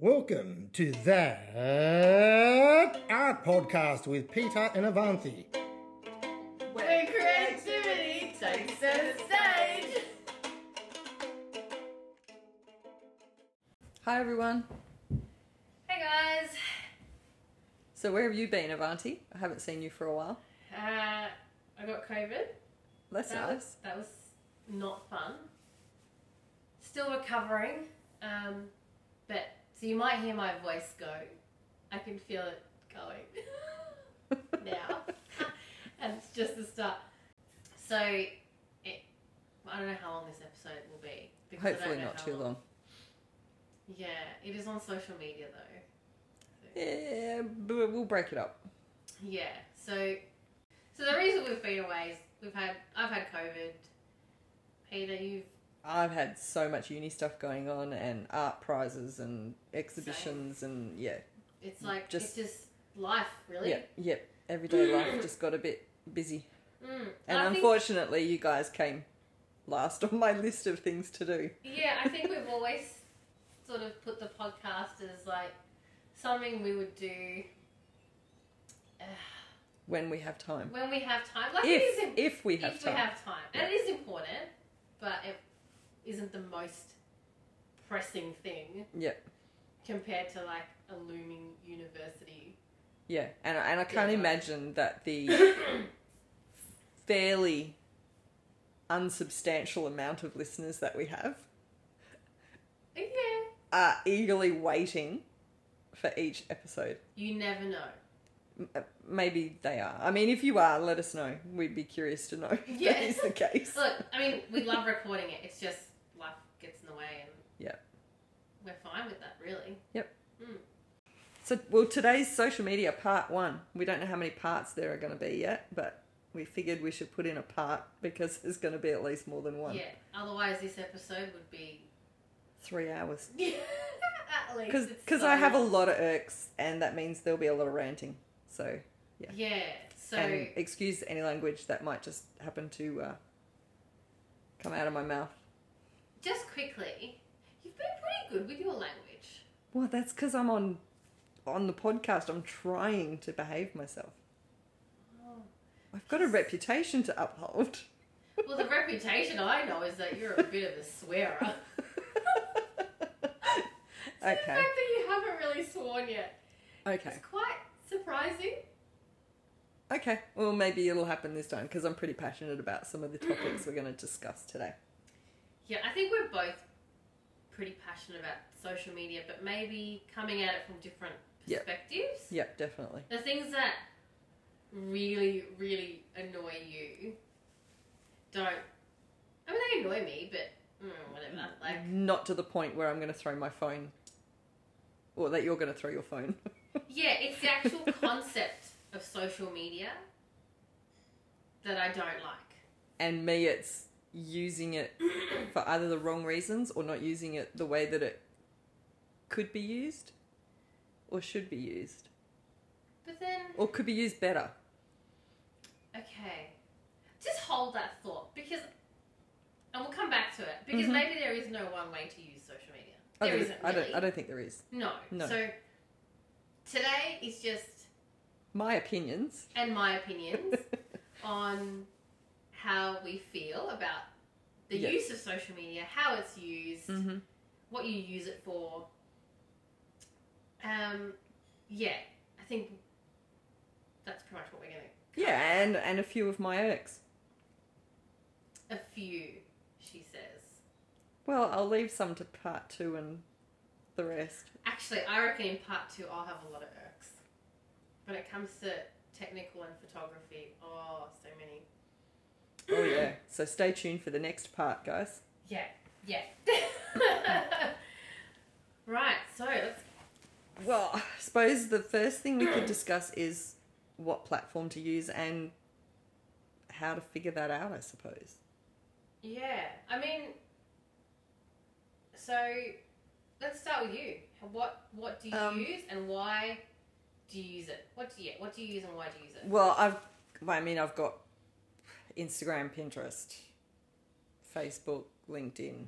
Welcome to that art podcast with Peta and Avanthi. Where creativity takes center stage. Hi everyone. Hey guys. So where have you been, Avanthi? I haven't seen you for a while. Uh, I got COVID. That's That nice. was that was not fun. Still recovering. Um, but so you might hear my voice go. I can feel it going now, and it's just the start. So it, I don't know how long this episode will be. because I don't Hopefully not too long. Yeah, it is on social media though. Yeah, but we'll break it up. Yeah. So, so the reason we've been away is we've had I've had COVID. Peta, you've I've had so much uni stuff going on and art prizes and exhibitions and yeah, it's like Just- it's just life, really. yeah, yep. Everyday life just got a bit busy, Mm. and I think- unfortunately, you guys came last on my list of things to do. yeah, I think we've always sort of put the podcast as like something we would do uh, When we have time, when we have time. Like it is if if we have time. if time, we have time, and it is important, but it isn't the most pressing thing Yep. compared to like a looming university. yeah, and I- and I can't Yeah. imagine that the fairly unsubstantial amount of listeners that we have Yeah. are eagerly waiting for each episode. You never know. Uh, Maybe they are. I mean, if you are, let us know. We'd be curious to know if Yeah. that is the case. Look, I mean, we love recording it. It's just gets in the way, and Yeah. we're fine with that, really. Yep. So, well, today's social media part one. We don't know how many parts there are going to be yet, but we figured we should put in a part because there's going to be at least more than one. Yeah. Otherwise, this episode would be Three hours. at least. Because so I have a lot of irks, and that means there'll be a lot of ranting. So, yeah. Yeah. So and excuse any language that might just happen to uh, come out of my mouth. Just quickly, you've been pretty good with your language. Well, that's because I'm on on the podcast. I'm trying to behave myself. Oh. I've got a reputation to uphold. Well, the reputation I know is that you're a bit of a swearer. So the Okay. fact that you haven't really sworn yet Okay. is quite surprising. Okay. Well, maybe it'll happen this time because I'm pretty passionate about some of the topics we're going to discuss today. Yeah, I think we're both pretty passionate about social media, but maybe coming at it from different Yep. perspectives. Yep, definitely. The things that really, really annoy you don't. I mean, they annoy me, but mm, whatever. Like, Not to the point where I'm going to throw my phone, or that you're going to throw your phone. yeah, it's the actual concept of social media that I don't like. and me, it's using it for either the wrong reasons or not using it the way that it could be used or should be used But then, or could be used better. okay, just hold that thought because, and we'll come back to it because Mhm. maybe there is no one way to use social media. I There isn't I don't. I don't think there is. No. No. So today is just My opinions. and my opinions on how we feel about the use of social media, how it's used, hmm what you use it for. Um, yeah, I think that's pretty much what we're gonna. Yeah, and and a few of my irks. A few, she says. Well, I'll leave some to part two and the rest. Actually, I reckon in part two I'll have a lot of irks. When it comes to technical and photography, oh, so many. Oh yeah. So stay tuned for the next part, guys. Yeah, yeah. right, so let's. Well, I suppose the first thing we could discuss is what platform to use and how to figure that out, I suppose. Yeah, I mean, so let's start with you. What what do you Um, use and why do you use it? What do you what do you use and why do you use it? Well, I've I mean, I've got Instagram, Pinterest, Facebook, LinkedIn,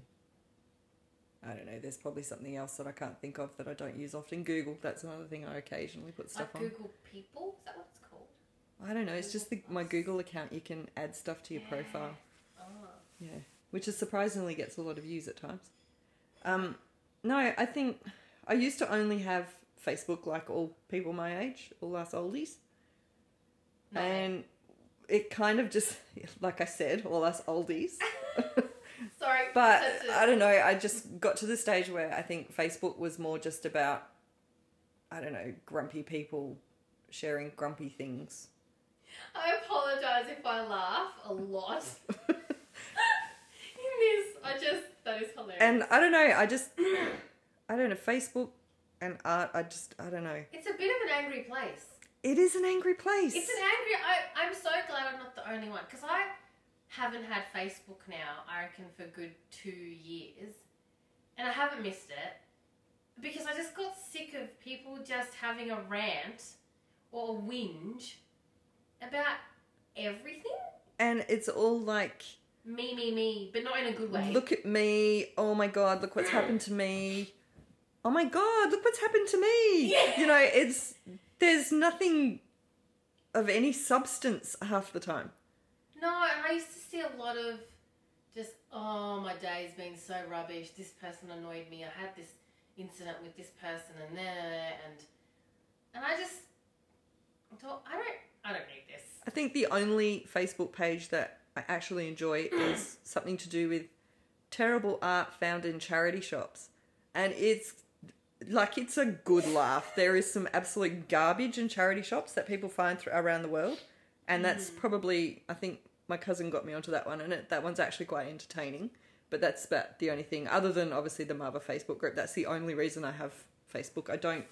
I don't know. There's probably something else that I can't think of that I don't use often. Google. That's another thing I occasionally put stuff like on. Google People? Is that what it's called? I don't know. It's just the, my Google account. You can add stuff to your Yeah. profile. Oh. Yeah, which is surprisingly gets a lot of views at times. Um, no, I think I used to only have Facebook, like all people my age, all us oldies, No. and it kind of just, like I said, all us oldies. Sorry. But I don't know. I just got to the stage where I think Facebook was more just about, I don't know, grumpy people sharing grumpy things. I apologize if I laugh a lot. In this, I just that is hilarious. And I don't know. I just, I don't know. Facebook and art. I just, I don't know. it's a bit of an angry place. It is an angry place. It's an angry. I, I'm so glad I'm not the only one because I haven't had Facebook now. I reckon for a good two years, and I haven't missed it because I just got sick of people just having a rant or a whinge about everything. and it's all like, Me, me, me, but not in a good way. look at me. Oh my god, look what's happened to me. Oh my god, look what's happened to me. Yeah. You know, it's there's nothing of any substance half the time. No, and I used to see a lot of just, oh, my day's been so rubbish. This person annoyed me. I had this incident with this person, and there, and and I just thought, I don't, I don't need this. I think the only Facebook page that I actually enjoy is something to do with terrible art found in charity shops. And it's like it's a good laugh. There is some absolute garbage in charity shops that people find th- around the world. And that's mm. probably, I think my cousin got me onto that one, and it, that one's actually quite entertaining. But that's about the only thing, other than obviously the Mother Facebook group. That's the only reason I have Facebook. I don't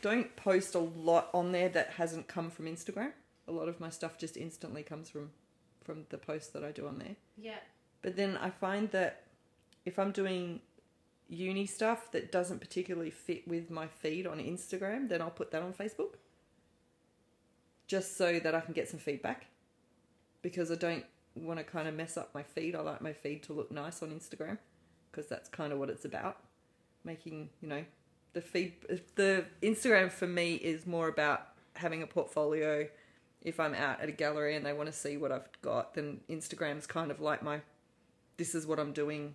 don't post a lot on there that hasn't come from Instagram. A lot of my stuff just instantly comes from from the posts that I do on there. Yeah. But then I find that if I'm doing uni stuff that doesn't particularly fit with my feed on Instagram, then I'll put that on Facebook. Just so that I can get some feedback. Because I don't want to kind of mess up my feed. I like my feed to look nice on Instagram because that's kind of what it's about. Making, you know, the feed the Instagram for me is more about having a portfolio. If I'm out at a gallery and they want to see what I've got, then Instagram's kind of like my this is what I'm doing,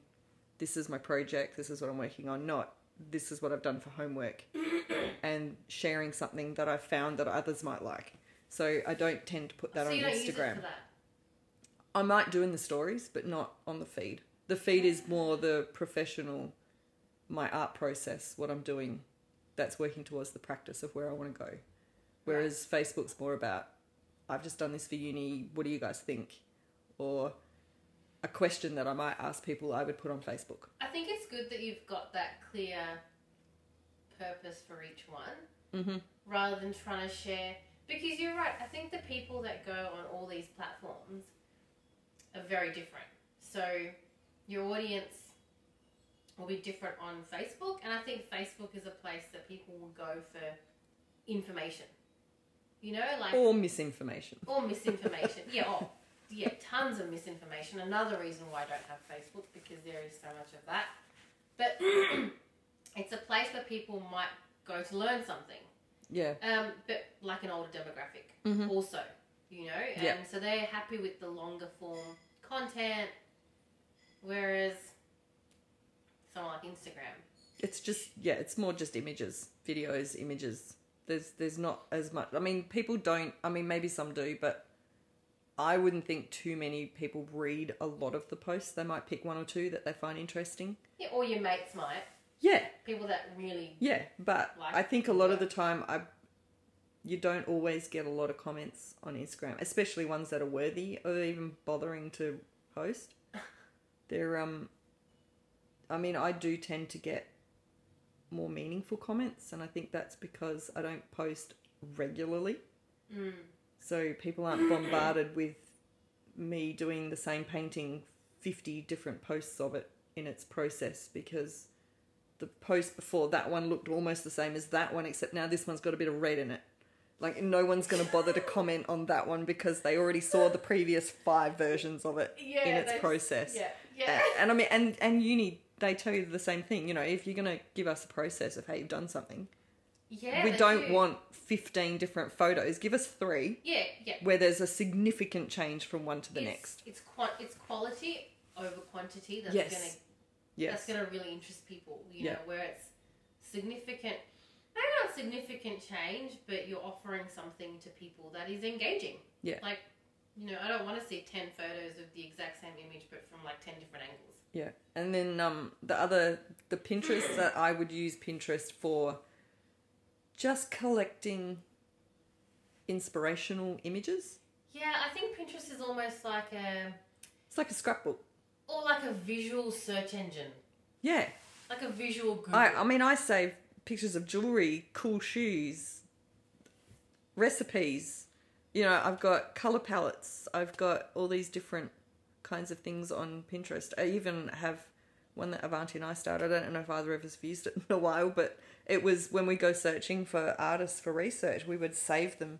this is my project, this is what I'm working on, not this is what I've done for homework and sharing something that I've found that others might like. So I don't tend to put that so on you don't use it Instagram. for that. I might do in the stories, but not on the feed. The feed is more the professional, my art process, what I'm doing, that's working towards the practice of where I want to go. Whereas Facebook's more about, I've just done this for uni, what do you guys think? Or a question that I might ask people, I would put on Facebook. I think it's good that you've got that clear purpose for each one Mm-hmm. rather than trying to share. Because you're right, I think the people that go on all these platforms are very different. So your audience will be different on Facebook, and I think Facebook is a place that people will go for information. You know, like Or misinformation. or misinformation. yeah, oh, yeah, tons of misinformation. Another reason why I don't have Facebook because there is so much of that. But it's a place where people might go to learn something. Yeah. Um, but like an older demographic, Mhm. also, you know, and Yeah. so they're happy with the longer form content, whereas someone like Instagram, It's just yeah, it's more just images, videos, images. There's there's not as much. I mean, people don't. I mean, maybe some do, but I wouldn't think too many people read a lot of the posts. They might pick one or two that they find interesting. yeah, or your mates might, Yeah, people that really, yeah, but Like I think a lot of the time I you don't always get a lot of comments on Instagram, especially ones that are worthy of even bothering to post. They're um I mean, I do tend to get more meaningful comments and I think that's because I don't post regularly. mm, So people aren't bombarded with me doing the same painting 50 different posts of it in its process because the post before that one looked almost the same as that one except now this one's got a bit of red in it. Like no one's going to bother to comment on that one because they already saw the previous five versions of it yeah, in its process. yeah, Uh, yeah. and I mean and and uni they tell you the same thing. You know, if you're going to give us a process of how you've done something, Yeah. we don't do. want 15 different photos. Give us three Yeah, yeah. where there's a significant change from one to the it's, next. It's qua- it's quality over quantity that's Yes. gonna Yes. that's gonna really interest people. You Yeah. know, where it's significant, maybe not significant change, but you're offering something to people that is engaging. Yeah. Like, you know, I don't want to see ten photos of the exact same image, but from like ten different angles. Yeah, and then um, the other the Pinterest that I would use Pinterest for just collecting inspirational images. Yeah, I think Pinterest is almost like a It's like a scrapbook. or like a visual search engine, Yeah, like a visual. I I mean I save pictures of jewelry, cool shoes, recipes. You know, I've got color palettes. I've got all these different kinds of things on Pinterest. I even have one that Avanthi and I started. I don't know if either of us have used it in a while, but it was when we go searching for artists for research, we would save them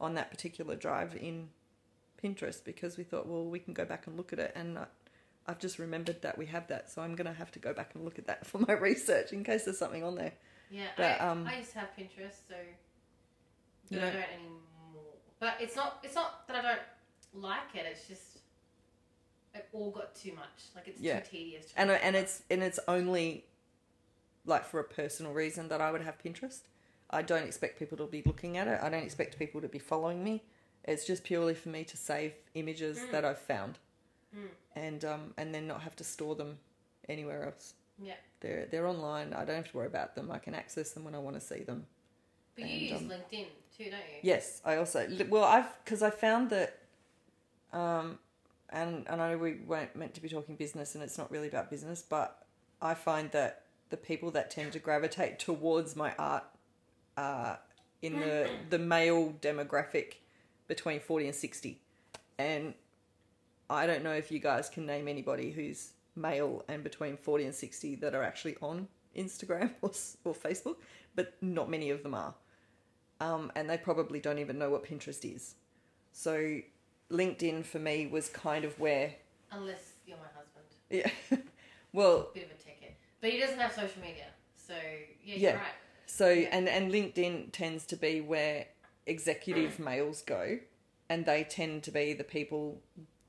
on that particular drive in Pinterest because we thought, well, we can go back and look at it. And I, I've just remembered that we have that, so I'm going to have to go back and look at that for my research in case there's something on there. Yeah, But, I, um, I used to have Pinterest, so You but I don't anymore. But it's not it's not that I don't like it. It's just it all got too much. Like it's Yeah. too tedious. and and it's and it's only like for a personal reason that I would have Pinterest. I don't expect people to be looking at it. I don't expect people to be following me. It's just purely for me to save images Mm. that I've found, Mm. and um and then not have to store them anywhere else. Yeah. They're they're online. I don't have to worry about them. I can access them when I want to see them. But And, you use um, LinkedIn too, don't you? Yes, I also well I've because I found that, um, and I know we weren't meant to be talking business, and it's not really about business, but I find that the people that tend to gravitate towards my art are in the the male demographic between forty and sixty, and I don't know if you guys can name anybody who's male and between forty and sixty that are actually on Instagram or or Facebook, but not many of them are. Um, and they probably don't even know what Pinterest is. So LinkedIn for me was kind of where, Unless you're my husband, yeah, well, bit of a ticket. But he doesn't have social media, so yeah, Yeah. you're right. so Yeah. and and LinkedIn tends to be where executive males go, and they tend to be the people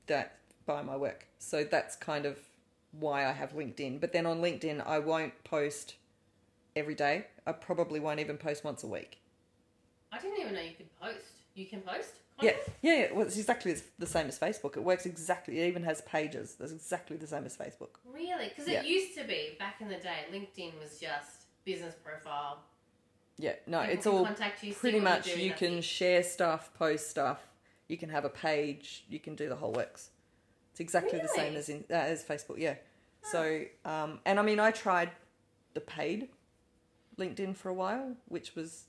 that buy my work. So that's kind of why I have LinkedIn. But then on LinkedIn, I won't post every day. I probably won't even post once a week. I didn't even know you could post. You can post. Yeah, yeah, yeah. Well, it's exactly the same as Facebook. It works exactly. It even has pages. That's exactly the same as Facebook. Really? Because it Yeah. used to be back in the day. LinkedIn was just business profile. Yeah, no, People it's all contact you, pretty much. You can share stuff, post stuff. You can have a page. You can do the whole works. It's exactly the same as in uh, as Facebook. Yeah. So, um, and I mean, I tried the paid LinkedIn for a while, which was,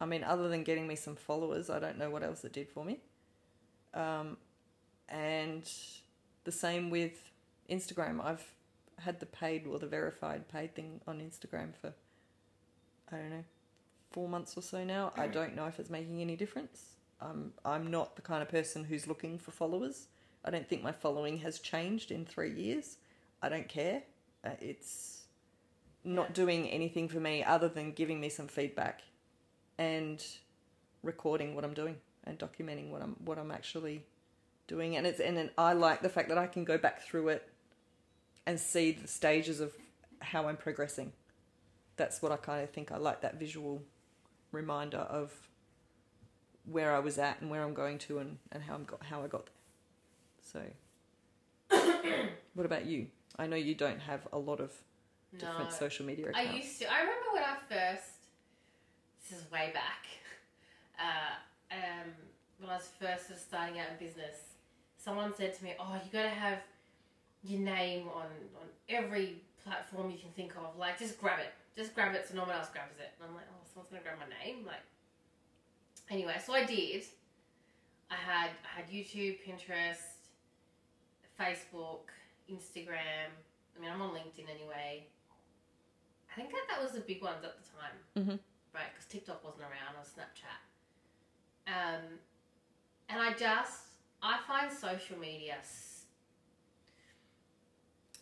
I mean, other than getting me some followers, I don't know what else it did for me. Um, and the same with Instagram. I've had the paid or the verified paid thing on Instagram for, I don't know, four months or so now. I don't know if it's making any difference. Um, I'm not the kind of person who's looking for followers. I don't think my following has changed in three years. I don't care. Uh, it's not doing anything for me other than giving me some feedback and recording what I'm doing and documenting what I'm what I'm actually doing. And it's and then I like the fact that I can go back through it and see the stages of how I'm progressing. That's what I kind of think. I like that visual reminder of where I was at and where I'm going to and, and how I'm got how I got there. So, what about you? I know you don't have a lot of different No. social media accounts. I used to. I remember when I first. This is way back. Uh, um, when I was first sort of starting out in business, someone said to me, "Oh, you got to have your name on on every platform you can think of. Like, just grab it. Just grab it, so no one else grabs it." And I'm like, "Oh, someone's gonna grab my name." Like, anyway, so I did. I had I had YouTube, Pinterest, Facebook, Instagram. I mean, I'm on LinkedIn anyway. I think that that was the big ones at the time, Mhm. Right? Because TikTok wasn't around or Snapchat. Um, and I just I find social media.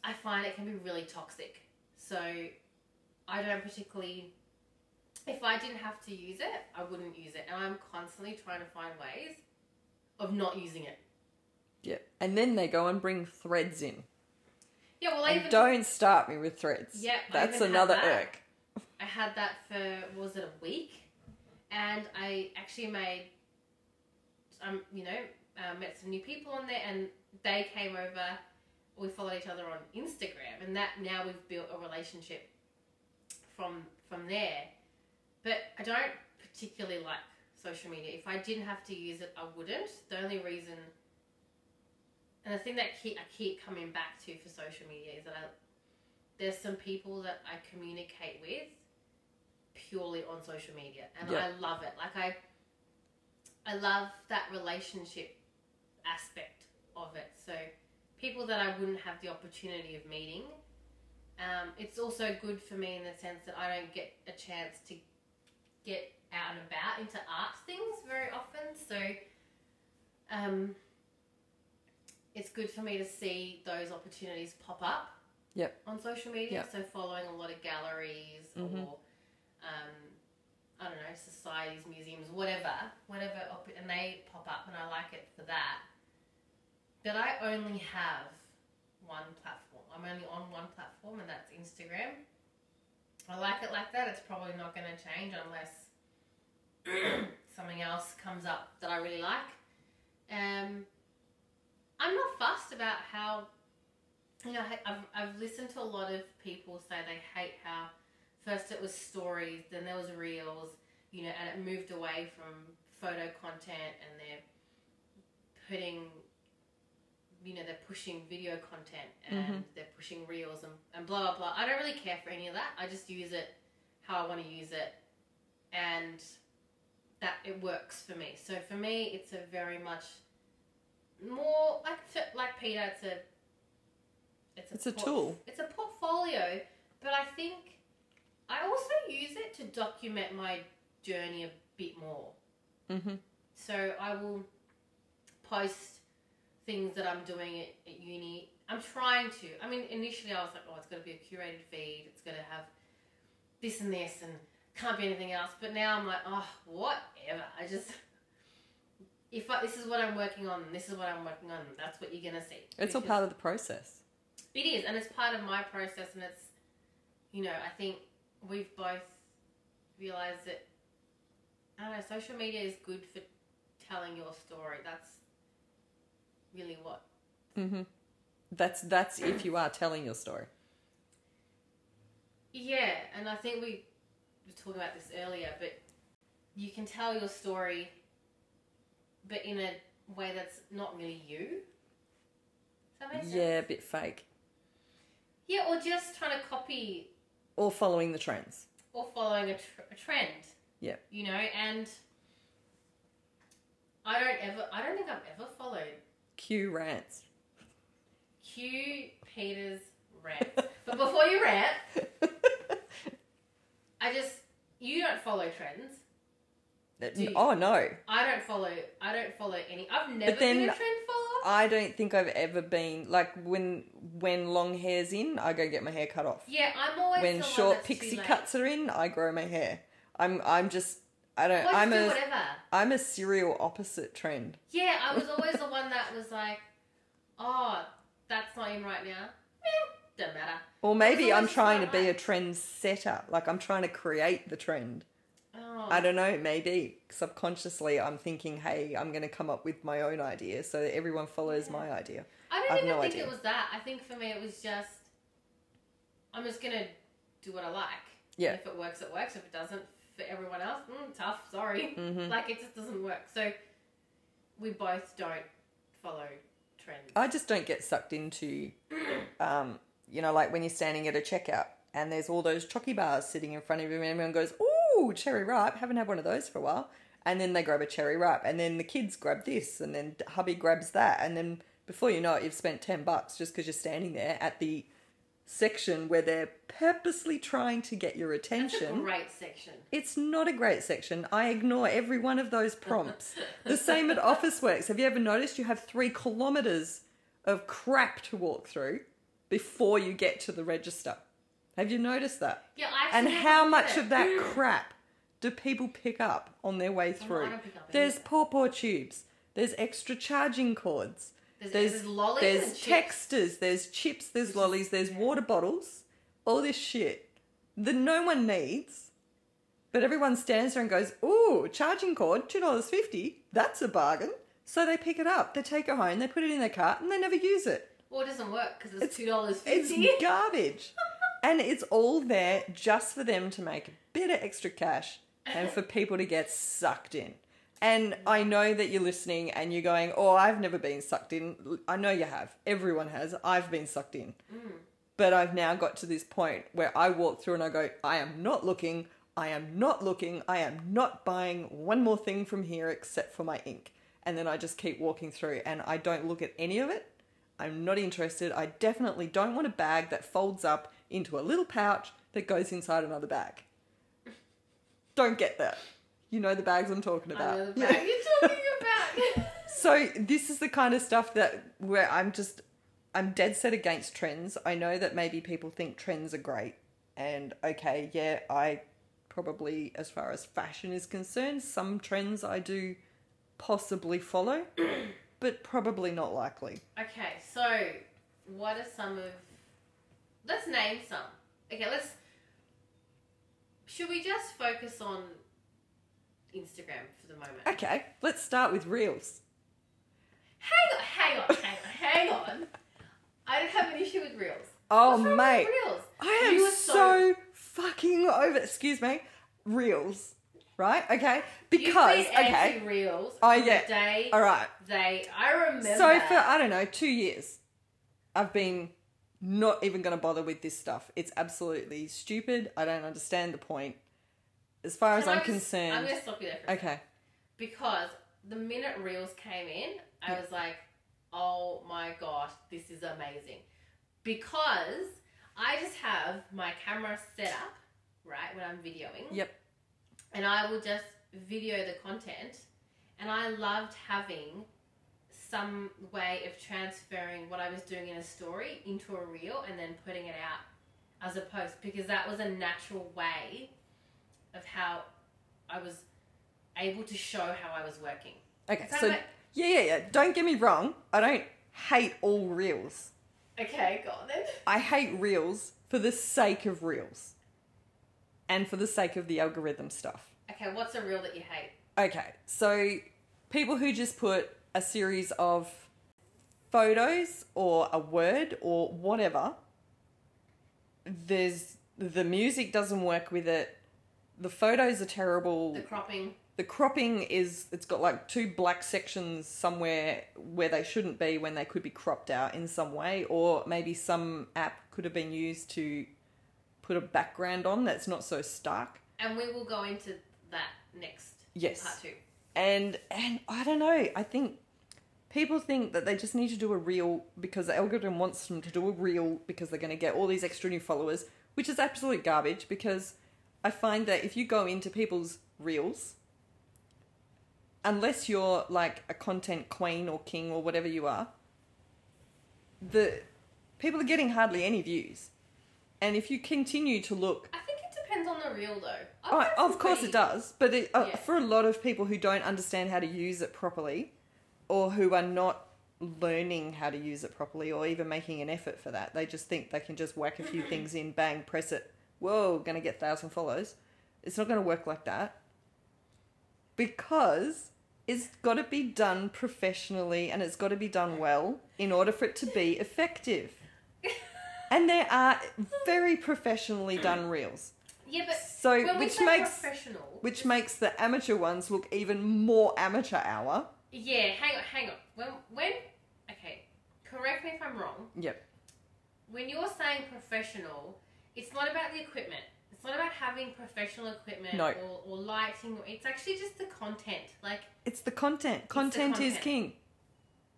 I find it can be really toxic. So I don't particularly. If I didn't have to use it, I wouldn't use it, and I'm constantly trying to find ways of not using it. Yeah. And then they go and bring threads in. Yeah, well, I even don't start me with threads. Yep, I That's another that. irk. I had that for was it a week, and I actually made, um, you know, uh, met some new people on there, and they came over. We followed each other on Instagram, and that now we've built a relationship from from there. But I don't particularly like social media. If I didn't have to use it, I wouldn't. The only reason, and the thing that keep, I keep coming back to for social media is that I, there's some people that I communicate with purely on social media, and Yeah. I love it. Like I, I love that relationship aspect of it. So people that I wouldn't have the opportunity of meeting. Um, it's also good for me in the sense that I don't get a chance to get out and about into art things very often. So um, it's good for me to see those opportunities pop up Yep. on social media. Yep. So following a lot of galleries Mhm. or um, I don't know societies, museums, whatever, whatever, and they pop up, and I like it for that. But I only have one platform. I'm only on one platform, and that's Instagram. I like it like that. It's probably not going to change unless something else comes up that I really like. Um, I'm not fussed about how you know, I've, I've listened to a lot of people say they hate how first it was stories, then there was reels, you know, and it moved away from photo content and they're putting, you know, they're pushing video content and Mhm. they're pushing reels and, and blah, blah, blah. I don't really care for any of that. I just use it how I want to use it and that it works for me. So for me, it's a very much more like like Peta. It's a it's a, It's a port- tool. It's a portfolio, but I think I also use it to document my journey a bit more. Mm-hmm. So I will post things that I'm doing at, at uni. I'm trying to. I mean, initially I was like, oh, it's got to be a curated feed. It's got to have this and this and can't be anything else. But now I'm like, oh, whatever. I just if I, this is what I'm working on, this is what I'm working on. That's what you're gonna see. It's all part of the process. it is, and it's part of my process, and it's, you know, I think we've both realized that, I don't know, social media is good for telling your story. That's really what. Mm-hmm. That's that's if you are telling your story. Yeah, and I think we were talking about this earlier, but you can tell your story, but in a way that's not really you. Does that make sense? Yeah, a bit fake. Yeah, or just trying to copy Or following the trends. or following a, tr- a trend. Yep. You know, and I don't ever, I don't think I've ever followed Q rants. Q Peta's rant. but before you rant, I just, you don't follow trends. You? oh no. I don't follow, I don't follow any, I've never then- been a trend follower. I don't think I've ever been like when when long hair's in, I go get my hair cut off. Yeah, I'm always when the one short pixie cuts are in, I grow my hair. I'm I'm just I don't Well, I'm do a whatever. I'm a serial opposite trend. Yeah, I was always the one that was like, oh, that's not in right now. Eh, doesn't matter. Or maybe I'm trying to be a right. trend setter. Like I'm trying to create the trend. Oh, I don't know, maybe subconsciously I'm thinking, hey, I'm going to come up with my own idea so that everyone follows Yeah. my idea. I don't even no think idea. it was that. I think for me it was just, I'm just gonna do what I like. Yeah. If it works, it works. If it doesn't, for everyone else, mm, tough. Sorry. hmm Like it just doesn't work. So we both don't follow trends. I just don't get sucked into, um, you know, like when you're standing at a checkout and there's all those chocky bars sitting in front of you and everyone goes, ooh, cherry ripe, haven't had one of those for a while. And then they grab a cherry ripe and then the kids grab this and then hubby grabs that. And then before you know it, you've spent 10 bucks just because you're standing there at the section where they're purposely trying to get your attention. great section. It's not a great section. I ignore every one of those prompts. the same at Officeworks. Have you ever noticed you have three kilometres of crap to walk through? before you get to the register. Have you noticed that? Yeah, I And how much of that crap do people pick up on their way through? don't pick up There's pawpaw tubes. There's extra charging cords. There's- there's there's lollies there's and chips. texters. There's chips. There's lollies. There's water bottles. All this shit that no one needs, but everyone stands there and goes, "Ooh, charging cord, two dollars fifty. That's a bargain." So they pick it up. They take it home. They put it in their cart, and they never use it. Well, it doesn't work because It's- it's two dollars fifty. It's garbage. and it's all there just for them to make a bit of extra cash and for people to get sucked in. And I know that you're listening and you're going, Oh, I've never been sucked in. I know you have. Everyone has. I've been sucked in. Mm. But I've now got to this point where I walk through and I go, I am not looking. I am not looking. I am not buying one more thing from here except for my ink. And then I just keep walking through and I don't look at any of it. I'm not interested. I definitely don't want a bag that folds up into a little pouch that goes inside another bag. Don't get that. You know the bags I'm talking I about. know the bag you're talking about. So this is the kind of stuff that where I'm just I'm dead set against trends. I know that maybe people think trends are great and okay, yeah, I probably as far as fashion is concerned, some trends I do possibly follow, but probably not likely. okay, so what are some of? Let's name some. Okay, let's. Should we just focus on Instagram for the moment? Okay, let's start with reels. Hang on, hang on, hang on, hang on. I don't have an issue with reels. Oh mate, with reels? I am are so, fucking over. Excuse me, reels, right? Okay, because okay, anti-reels. Oh, yeah. Day all right. they, I remember. So for I don't know two years, I've been not even going to bother with this stuff. It's absolutely stupid. I don't understand the point. As far as Can I I'm just- concerned, I'm gonna stop you there. For okay. Because the minute reels came in, I was like, "Oh my gosh, this is amazing!" Because I just have my camera set up right when I'm videoing, Yep. and I will just video the content. And I loved having some way of transferring what I was doing in a story into a reel and then putting it out as a post because that was a natural way of how I was able to show how I was working. Okay. So right? yeah, yeah, yeah. Don't get me wrong. I don't hate all reels. Okay, go on then. I hate reels for the sake of reels, and for the sake of the algorithm stuff. Okay, what's a reel that you hate? Okay, so people who just put a series of photos or a word or whatever, there's the music doesn't work with it. The photos are terrible. The cropping. The cropping is it's got like two black sections somewhere where they shouldn't be when they could be cropped out in some way or maybe some app could have been used to put a background on that's not so stark. And we will go into that next Yes. part two. and and I don't know. I think people think that they just need to do a reel because the algorithm wants them to do a reel because they're going to get all these extra new followers, which is absolute garbage. Because I find that if you go into people's reels, unless you're like a content queen or king or whatever you are, the people are getting hardly any views. And if you continue to look I think it depends on the reel though. Oh, of course it does, but it, uh, Yeah. for a lot of people who don't understand how to use it properly, or who are not learning how to use it properly, or even making an effort for that, they just think they can just whack a few things in, bang, press it. Whoa, gonna get thousand follows. It's not gonna work like that because it's got to be done professionally and it's got to be done well in order for it to be effective. And there are very professionally done reels. Yeah, but So, which makes professional, which makes the amateur ones look even more amateur hour. Yeah, hang on, hang on. When when okay, correct me if I'm wrong. Yep. When you're saying professional, it's not about the equipment. It's not about having professional equipment No. or, or lighting. It's actually just the content. Like, It's the content. Content, is content. king.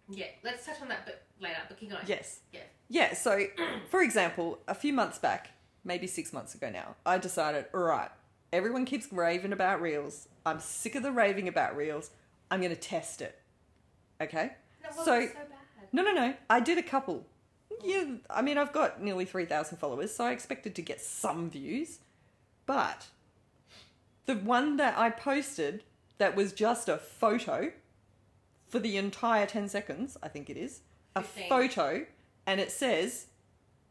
yeah, let's touch on that bit later. But keep going. Yes. Yeah. Yeah, so for example, a few months back, maybe six months ago now, I decided, all right, everyone keeps raving about reels. I'm sick of the raving about reels. I'm going to test it. Okay? That So- so, bad. No, no, no. I did a couple. yeah, I mean, I've got nearly 3,000 followers, so I expected to get some views. But the one that I posted that was just a photo for the entire 10 seconds, I think it is, a 15. photo, and it says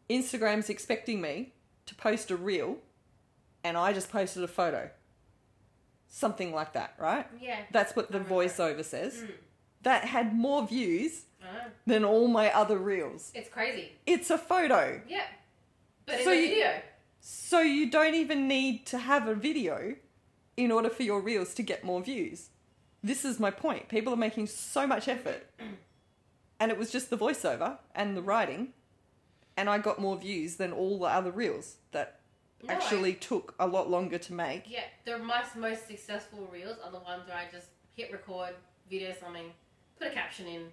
Instagram's expecting me to post a reel, and I just posted a photo. Something like that, right? Yeah. That's what the voiceover says. Mm. That had more views Oh, than all my other reels. it's crazy. It's a photo. Yeah. But So the you- video. So you don't even need to have a video in order for your reels to get more views. This is my point. People are making so much effort. And it was just the voiceover and the writing. And I got more views than all the other reels that No, I- actually took a lot longer to make. Yeah, the most most successful reels are the ones where I just hit record, video something, put a caption in,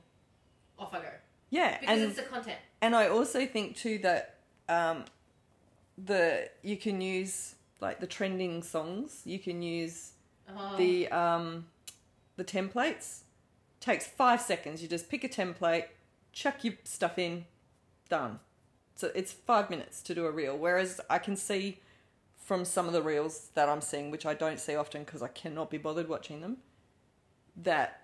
off I go. Yeah, Because and it's the content. and I also think too that um, the you can use like the trending songs. You can use Oh, the um, the templates. Takes five seconds. You just pick a template, chuck your stuff in, done. So it's five minutes to do a reel. Whereas I can see from some of the reels that I'm seeing, which I don't see often because I cannot be bothered watching them, that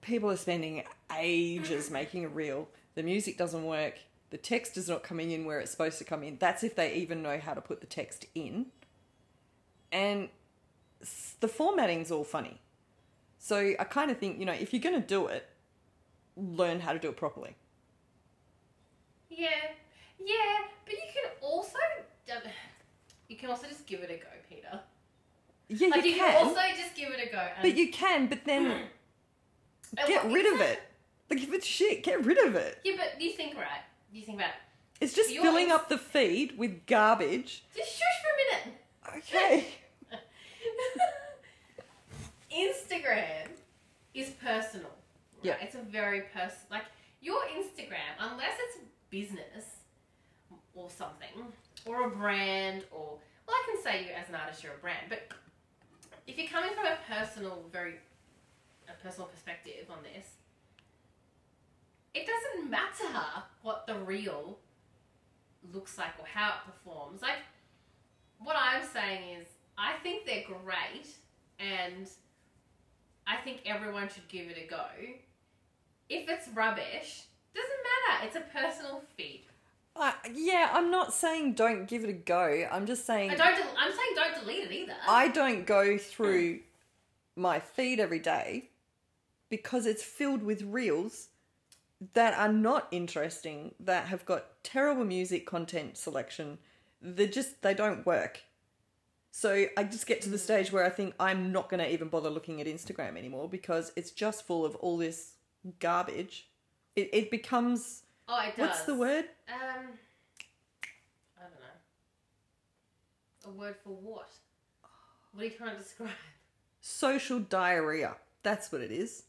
people are spending ages making a reel. The music doesn't work. The text is not coming in where it's supposed to come in. That's if they even know how to put the text in. And the formatting's all funny. So I kind of think, you know, if you're going to do it, learn how to do it properly. Yeah, yeah, but you can also you can also just give it a go, Peta. Yeah, Like you, you can. can also just give it a go. But you can, but then mm. get rid of it. Like if it's shit, get rid of it. Yeah, but you think right. You think about it. It's just Your filling ins- up the feed with garbage. Just shush for a minute. Okay. Instagram is personal. Right? Yeah. It's a very personal. Like your Instagram, unless it's business or something, or a brand, or well, I can say you as an artist, you're a brand, but if you're coming from a personal, very a personal perspective on this, it doesn't matter what the real looks like or how it performs. Like what I'm saying is, I think they're great, and I think everyone should give it a go. If it's rubbish, doesn't matter. It's a personal feed. Uh, yeah, I'm not saying don't give it a go. I'm just saying I don't. I'm saying don't delete it either. I don't go through my feed every day because it's filled with reels that are not interesting, that have got terrible music content selection. They just they don't work. So I just get to the stage where I think I'm not going to even bother looking at Instagram anymore because it's just full of all this garbage. It it becomes oh, it does. what's the word? Um, I don't know. A word for what? What are you trying to describe? Social diarrhea. That's what it is.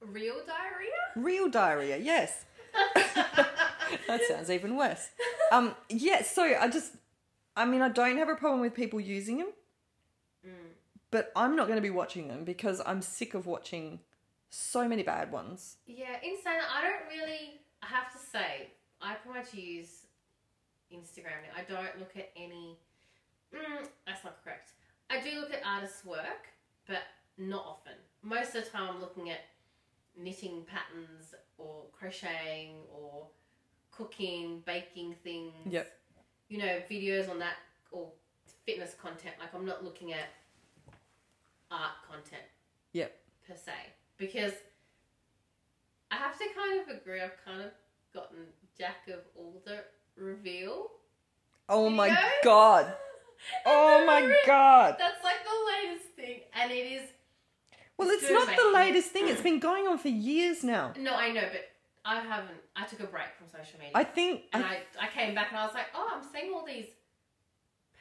Real diarrhea? Real diarrhea, yes. that sounds even worse. Um, yeah, so I just, I mean, I don't have a problem with people using them, Mm. but I'm not going to be watching them because I'm sick of watching so many bad ones. Yeah, insane. I don't really. I have to say, I pretty much use Instagram now. I don't look at any. Mm, that's not correct. I do look at artists' work, but not often. Most of the time, I'm looking at knitting patterns or crocheting or cooking, baking things. Yep. You know, videos on that or fitness content. Like, I'm not looking at art content Yep. per se because I have to kind of agree. I've kind of gotten Jack of all the reveal. Oh my videos. god. Oh my it? god. That's like the latest thing, and it is. Well, it's not mate. the latest thing. It's been going on for years now. No, I know, but I haven't. I took a break from social media, I think and I, I, I came back and I was like, oh, I'm seeing all these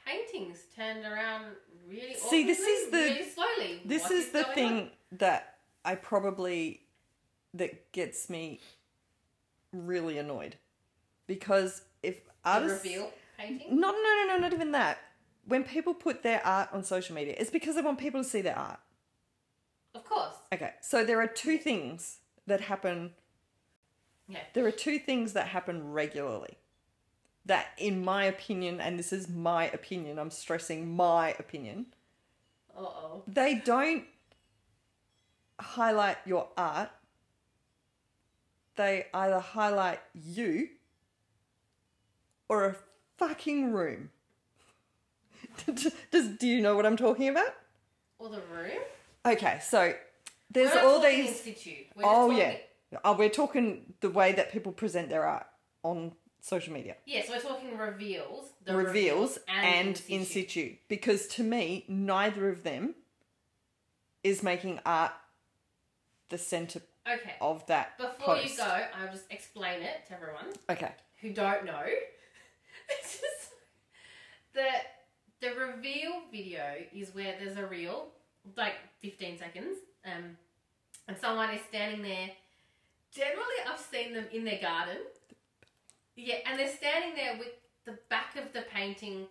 paintings turned around really. See, this is the- really slowly. this is the thing on? that I probably that gets me really annoyed because if The artists reveal painting. No, no, no, no, not even that. When people put their art on social media, it's because they want people to see their art. Of course. Okay, so there are two things that happen Yeah. There are two things that happen regularly. That, in my opinion, and this is my opinion, I'm stressing my opinion, Uh oh. they don't highlight your art. They either highlight you or a fucking room. Does, do you know what I'm talking about? Or the room. Okay, so there's all these. Oh talking- yeah, oh, we're talking the way that people present their art on social media. Yes, we're talking reveals. The reveals and, in in situ. situ. Because to me, neither of them is making art the center Okay. of that Before post. you go, I'll just explain it to everyone Okay. who don't know. It's just the the reveal video is where there's a reel, like 15 seconds, um, and someone is standing there. Generally, I've seen them in their garden. Yeah, and they're standing there with the back of the painting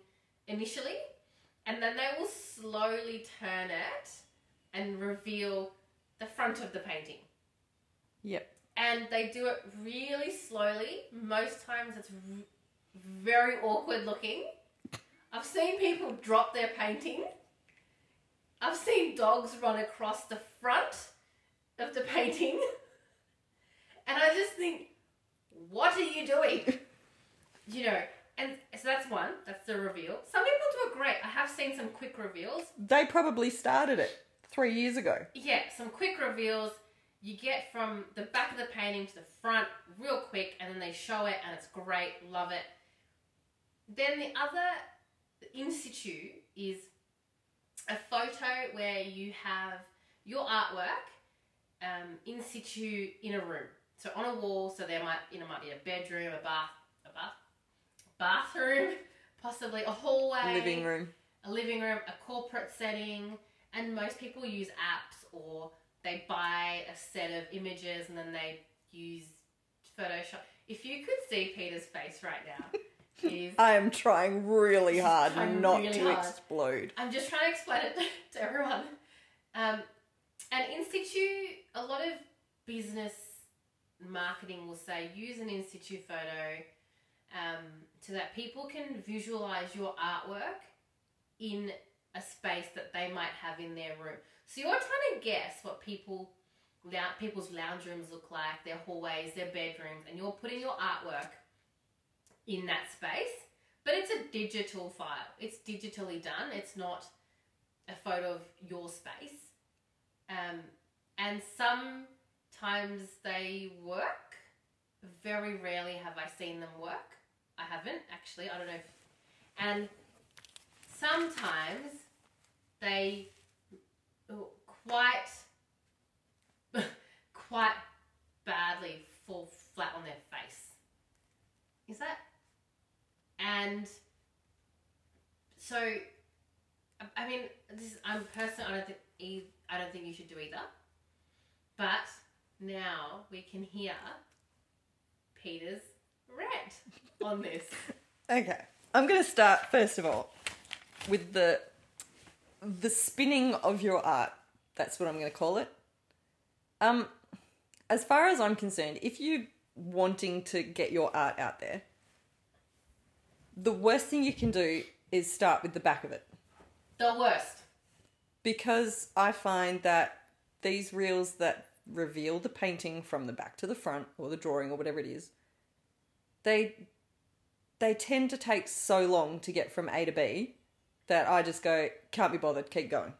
initially, and then they will slowly turn it and reveal the front of the painting Yep. and they do it really slowly. Most times it's very awkward looking. I've seen people drop their painting. I've seen dogs run across the front of the painting. And I just think, what are you doing? You know, and so that's one, that's the reveal. Some people do it great. I have seen some quick reveals. They probably started it three years ago. Yeah, some quick reveals. You get from the back of the painting to the front real quick, and then they show it, and it's great. Love it. Then the other in situ is a photo where you have your artwork um, in situ in a room. So on a wall. So there might you know might be a bedroom, a bath, a bath, bathroom, possibly a hallway, Living room. a living room, a corporate setting, and most people use apps or they buy a set of images and then they use Photoshop. If you could see Peta's face right now, is I am trying really hard trying not really to hard. explode. I'm just trying to explain it to everyone. Um, and in situ, a lot of business marketing will say use an in situ photo um, so that people can visualize your artwork in a space that they might have in their room. So you're trying to guess what people people's lounge rooms look like, their hallways, their bedrooms, and you're putting your artwork in that space. But it's a digital file. It's digitally done. It's not a photo of your space. Um, and sometimes they work. Very rarely have I seen them work. I haven't actually. I don't know. If, and sometimes they quite quite badly fall flat on their face. Is that? And so, I- mean, this is, I'm personally, I don't think I don't think you should do either. But now we can hear Peta's rant on this. Okay. I'm going to start first of all with the the spinning of your art. That's what I'm going to call it. Um as far as I'm concerned, if you're wanting to get your art out there, the worst thing you can do is start with the back of it. The worst. because I find that these reels that reveal the painting from the back to the front or the drawing or whatever it is, they they tend to take so long to get from A to B that I just go can't be bothered, keep going.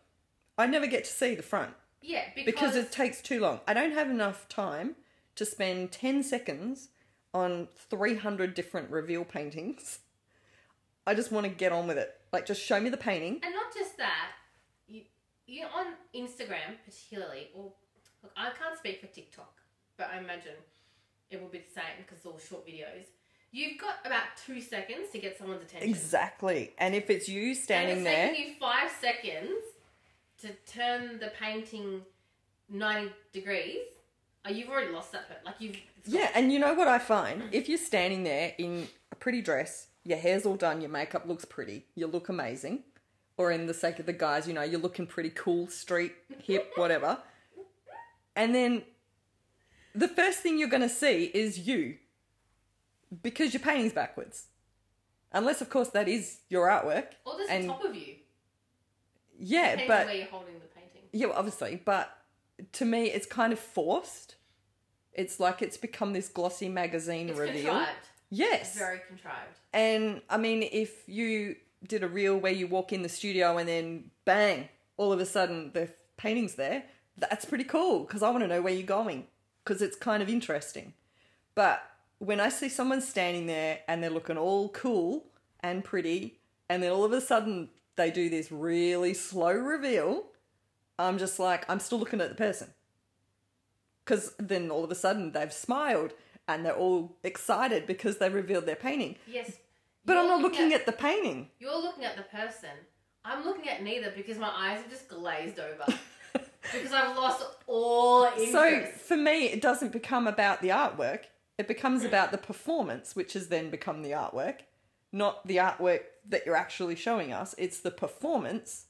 I never get to see the front Yeah, because, because it takes too long. I don't have enough time to spend 10 seconds on 300 different reveal paintings. I just want to get on with it. Like just show me the painting. And not just that, you you on Instagram particularly, or look, I can't speak for TikTok, but I imagine it will be the same because it's all short videos. You've got about two seconds to get someone's attention. Exactly. And if it's you standing and it's there, taking you five seconds to turn the painting ninety degrees. Oh, you've already lost that. per- Like you've yeah, and you know what I find? If you're standing there in a pretty dress, your hair's all done, your makeup looks pretty, you look amazing, or in the sake of the guys, you know, you're looking pretty cool, street, hip, whatever. And then the first thing you're going to see is you because your painting's backwards. Unless, of course, that is your artwork. Or there's And- the top of you. Yeah, Depends but where you're holding the painting. yeah, well, obviously, but to me, it's kind of forced. It's like it's become this glossy magazine It's reveal. contrived. Yes, Very contrived. and I mean, if you did a reel where you walk in the studio and then bang, all of a sudden the painting's there, that's pretty cool because I want to know where you're going because it's kind of interesting. But when I see someone standing there and they're looking all cool and pretty, and then all of a sudden they do this really slow reveal, I'm just like, I'm still looking at the person. Because then all of a sudden they've smiled and they're all excited because they revealed their painting. Yes. But I'm not looking at the painting. You're looking at the person. I'm looking at neither because my eyes have just glazed over. because I've lost all interest. So for me, it doesn't become about the artwork. It becomes about the performance, which has then become the artwork, not the artwork that you're actually showing us. It's the performance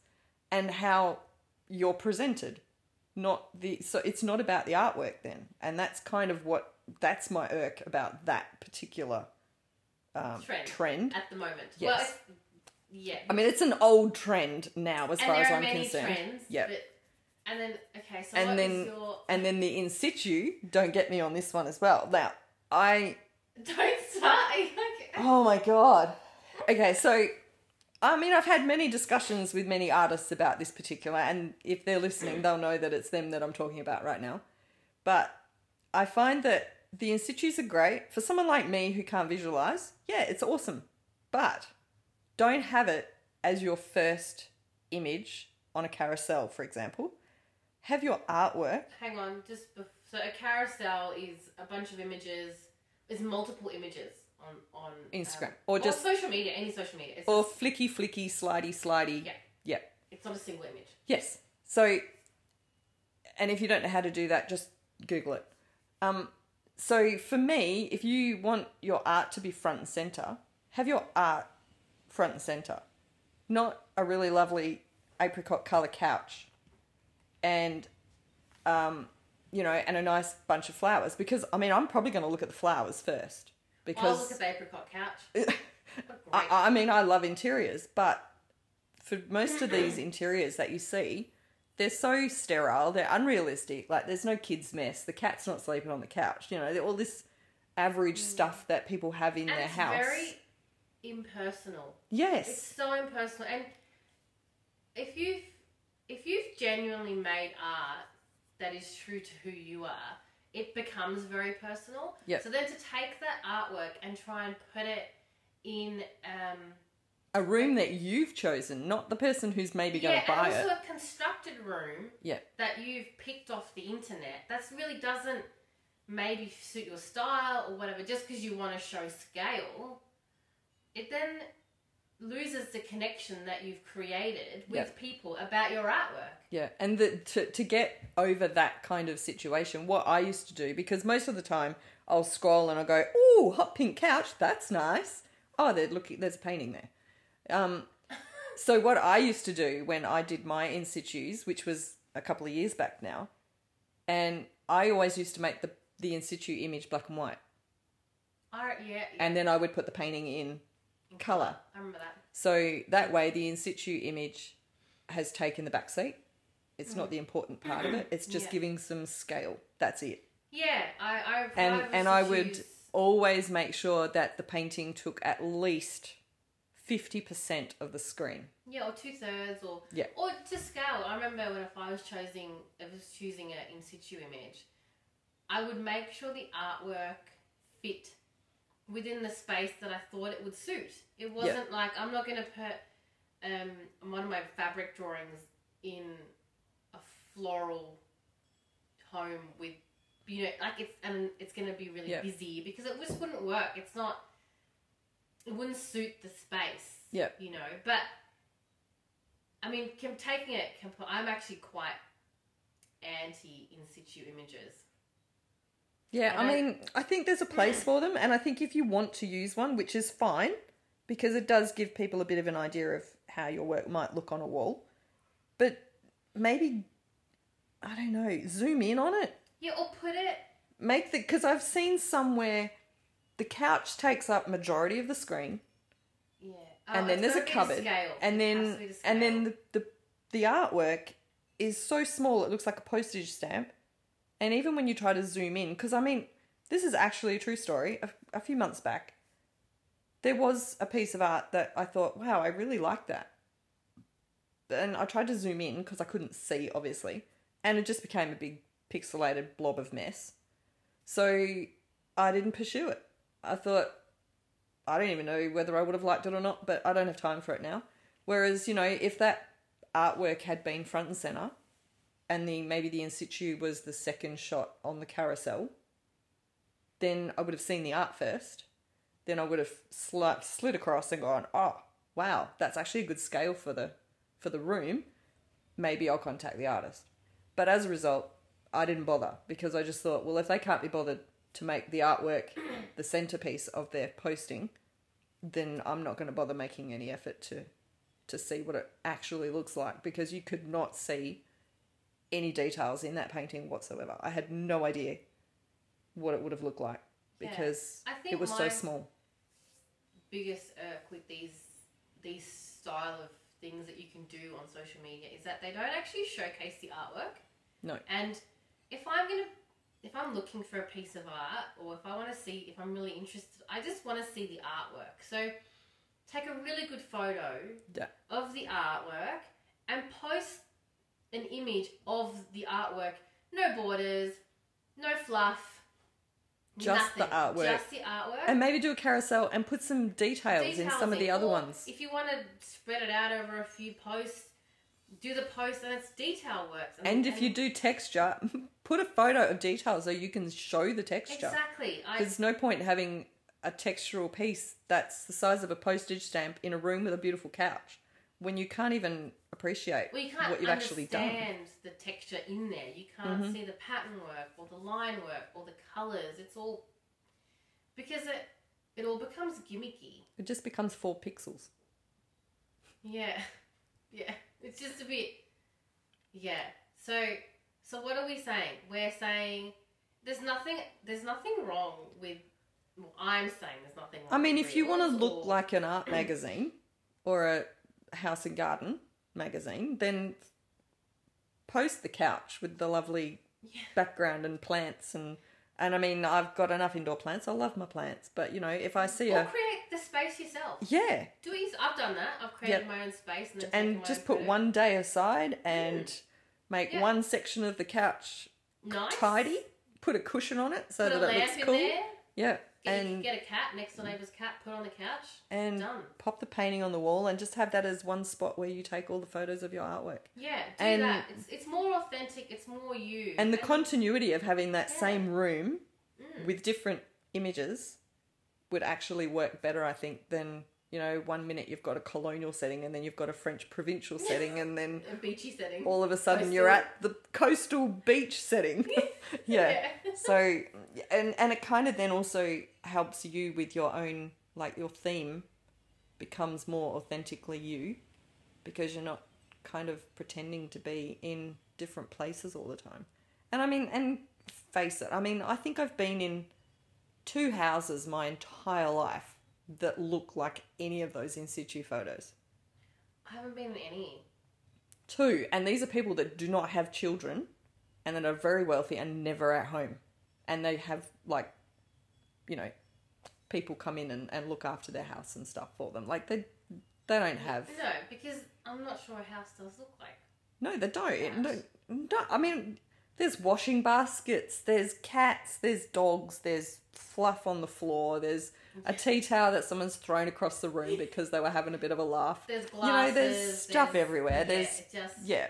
and how you're presented, not the. So it's not about the artwork then, and that's kind of what that's my irk about that particular um, Trend. trend. at the moment. Yes. Well, yeah. I mean, it's an old trend now, as and far as I'm concerned. trends. Yep. But, and then okay, so and then your and then the in situ. Don't get me on this one as well. Now, I don't start. Okay. oh my god. Okay, so I mean, I've had many discussions with many artists about this particular, and if they're listening, they'll know that it's them that I'm talking about right now. But I find that the in situs are great for someone like me who can't visualize. Yeah, it's awesome, but don't have it as your first image on a carousel, for example. Have your artwork Hang on, just bef- so a carousel is a bunch of images. Is multiple images on on Instagram, um, or just- social media, any social media. It's, or just- flicky flicky slidey slidey. Yeah. Yeah. it's not a single image. Yes. So, and if you don't know how to do that, just Google it. Um, so for me, if you want your art to be front and center, have your art front and center, not a really lovely apricot color couch, and um, you know, and a nice bunch of flowers. Because I mean, I'm probably going to look at the flowers first I'll because look at the apricot couch. I, I mean, I love interiors, but for most of these interiors that you see, they're so sterile, they're unrealistic. Like, there's no kids' mess. The cat's not sleeping on the couch. You know, all this average mm. stuff that people have in and their it's house. very impersonal. Yes. It's so impersonal, and if you've if you've genuinely made art that is true to who you are, it becomes very personal. Yep. So then to take that artwork and try and put it in, um, a room that you've chosen, not the person who's maybe going to buy and also it. a constructed room Yeah. that you've picked off the internet. That really doesn't maybe suit your style or whatever. Just because you want to show scale, it then loses the connection that you've created with Yep. people about your artwork. Yeah, and the, to to get over that kind of situation, what I used to do because most of the time I'll scroll and I'll go, "Ooh, hot pink couch, that's nice." Oh, there, look, there's a painting there. Um, so what I used to do when I did my in situs, which was a couple of years back now, and I always used to make the the in situ image black and white, Art, yeah, yeah. and then I would put the painting in color. I remember that. So that way, the in situ image has taken the back seat. It's not the important part of it. It's just Yeah. giving some scale. That's it. Yeah, I, I And I and I would choose- always make sure that the painting took at least fifty percent of the screen. Yeah, or two thirds, or Yeah. or to scale. I remember when if I was choosing, if I was choosing an in situ image, I would make sure the artwork fit within the space that I thought it would suit. It wasn't like I'm not going to put um, one of my fabric drawings in floral home with you know like it's and it's going to be really Yeah. busy because it just wouldn't work. It's not. It wouldn't suit the space Yeah. you know. But I mean, taking it, I'm actually quite anti in situ images. Yeah, I I- mean, I think there's a place mm. for them, and I think if you want to use one, which is fine, because it does give people a bit of an idea of how your work might look on a wall, but maybe I don't know, zoom in on it. Yeah, or put it make the because I've seen somewhere the couch takes up majority of the screen, Yeah. and Oh, then there's a gotta be to cupboard, scale. and then to and then the, the the artwork is so small it looks like a postage stamp, and even when you try to zoom in, because I mean this is actually a true story. A, a few months back, there was a piece of art that I thought, wow, I really like that, and I tried to zoom in because I couldn't see obviously, and it just became a big pixelated blob of mess. So I didn't pursue it. I thought I don't even know whether I would have liked it or not, but I don't have time for it now. Whereas, you know, if that artwork had been front and center and the maybe the in situ was the second shot on the carousel, then I would have seen the art first. Then I would have sli- slid across and gone, "Oh, wow, that's actually a good scale for the for the room. Maybe I'll contact the artist." But as a result, I didn't bother because I just thought, well, if they can't be bothered to make the artwork the centerpiece of their posting, then I'm not going to bother making any effort to to see what it actually looks like because you could not see any details in that painting whatsoever. I had no idea what it would have looked like Yeah. because I think it was so small. biggest irk with these these style of things that you can do on social media is that they don't actually showcase the artwork. No. And if I'm gonna if I'm looking for a piece of art or if I want to see if I'm really interested, I just want to see the artwork. So take a really good photo Yeah. of the artwork and post an image of the artwork. No borders, no fluff. Just the artwork. Just the artwork. And maybe do a carousel and put some details, in some of the other or ones. If you want to spread it out over a few posts, do the post and it's detail works. And if you do texture, put a photo of details so you can show the texture. exactly, I, There's no point having a textural piece that's the size of a postage stamp in a room with a beautiful couch when you can't even appreciate well, you can't what you've actually done. Mm-hmm. understand the texture in there. You can't see the pattern work or the line work or the colors. It's all because it it all becomes gimmicky. It just becomes four pixels. Yeah, yeah. It's just a bit. Yeah. So so what are we saying? We're saying there's nothing there's nothing wrong with. Well, I'm saying there's nothing wrong. I mean, if you want to look or- like an art magazine or a house and garden magazine, then post the couch with the lovely Yeah. background and plants and and I mean I've got enough indoor plants. I love my plants, but you know if I see or a create the space yourself. yeah, Do it. I've done that. I've created my own space and and just put photo. one day aside and make Yeah. one section of the couch nice. tidy. Put a cushion on it so Put that it looks cool. there. Yeah, Get, and get a cat next door neighbor's cat. Put on the couch. and Done. pop the painting on the wall and just have that as one spot where you take all the photos of your artwork. Yeah, do And- that. It's it's more authentic. It's more you. And the continuity of having that Yeah. same room Mm. with different images would actually work better, I think, than you know, one minute you've got a colonial setting and then you've got a French provincial setting and then a beachy setting. all of a sudden you're at the coastal beach setting. yeah. so and and it kind of then also helps you with your own like your theme becomes more authentically you because you're not kind of pretending to be in different places all the time. And I mean and face it, I mean I think I've been in two houses my entire life that look like any of those in situ photos. I haven't been in any. Two, and these are people that do not have children and that are very wealthy and never at home. And they have, like, you know, people come in and, and look after their house and stuff for them. Like, they they don't have. No, because I'm not sure a house does look like. No, they don't. No, no, I mean, there's washing baskets, there's cats, there's dogs, there's fluff on the floor, there's a tea towel that someone's thrown across the room because they were having a bit of a laugh. There's You know, there's stuff there's- everywhere. There's- it just yeah,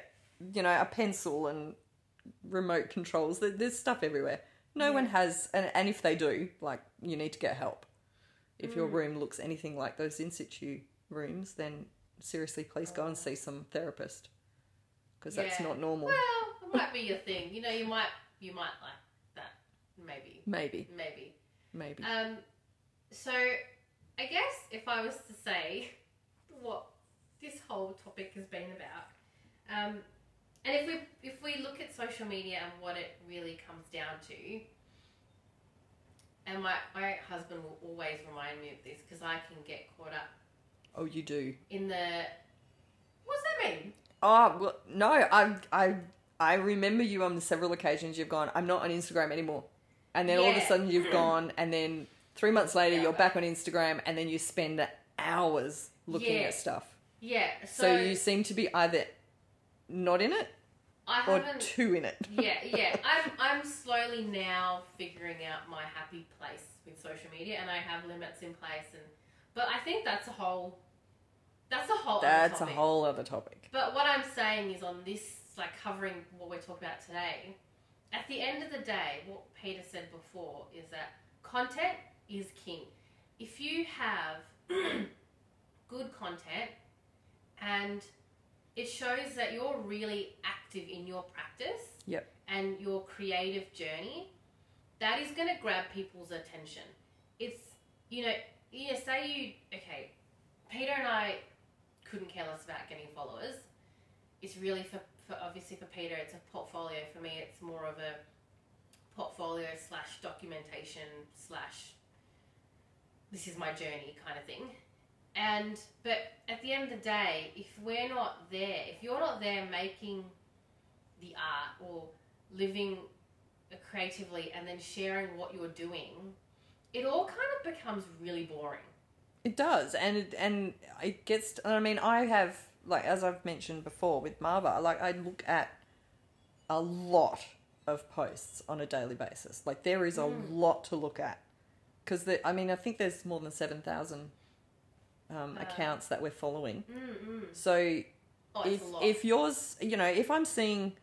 you know, a pencil and remote controls. There's stuff everywhere. No one has, and, and if they do, like, you need to get help. If Mm. your room looks anything like those in situ rooms, then seriously, please go and see some therapist because that's not normal. Well, might be your thing. You know, you might you might like that. Maybe. Maybe, Maybe. maybe. Um, so I guess if I was to say what this whole topic has been about, um, and if we if we look at social media and what it really comes down to, and my, my husband will always remind me of this because I can get caught up Oh, you do. in the. What's that mean? Oh well, no. I I I remember you on the several occasions you've gone. I'm not on Instagram anymore, and then all of a Yeah. sudden you've gone, and then three months later Yeah, you're back on Instagram, and then you spend hours looking Yeah. at stuff. Yeah, So, so, you seem to be either not in it I or haven't. too in it. yeah, yeah. I'm I'm slowly now figuring out my happy place with social media, and I have limits in place. And but I think that's a whole. That's a whole. other That's a topic. whole other topic. But what I'm saying is on this, like covering what we're talking about today, at the end of the day, what Peta said before is that content is king. If you have good content and it shows that you're really active in your practice Yep. and your creative journey, that is going to grab people's attention. It's, you know, you know, say you, okay, Peta and I couldn't care less about getting followers. It's really for, for obviously for Peta, it's a portfolio. For me, it's more of a portfolio slash documentation slash this is my journey kind of thing. And but at the end of the day, if we're not there, if you're not there making the art or living creatively and then sharing what you're doing, it all kind of becomes really boring. It does, and it, and it gets. I mean, I have like as I've mentioned before with Marva, like I look at a lot of posts on a daily basis. Like there is a Mm. lot to look at because I mean I think there's more than seven thousand um, Uh. accounts that we're following. Mm-mm. So Oh, if it's a lot. if yours, you know, if I'm seeing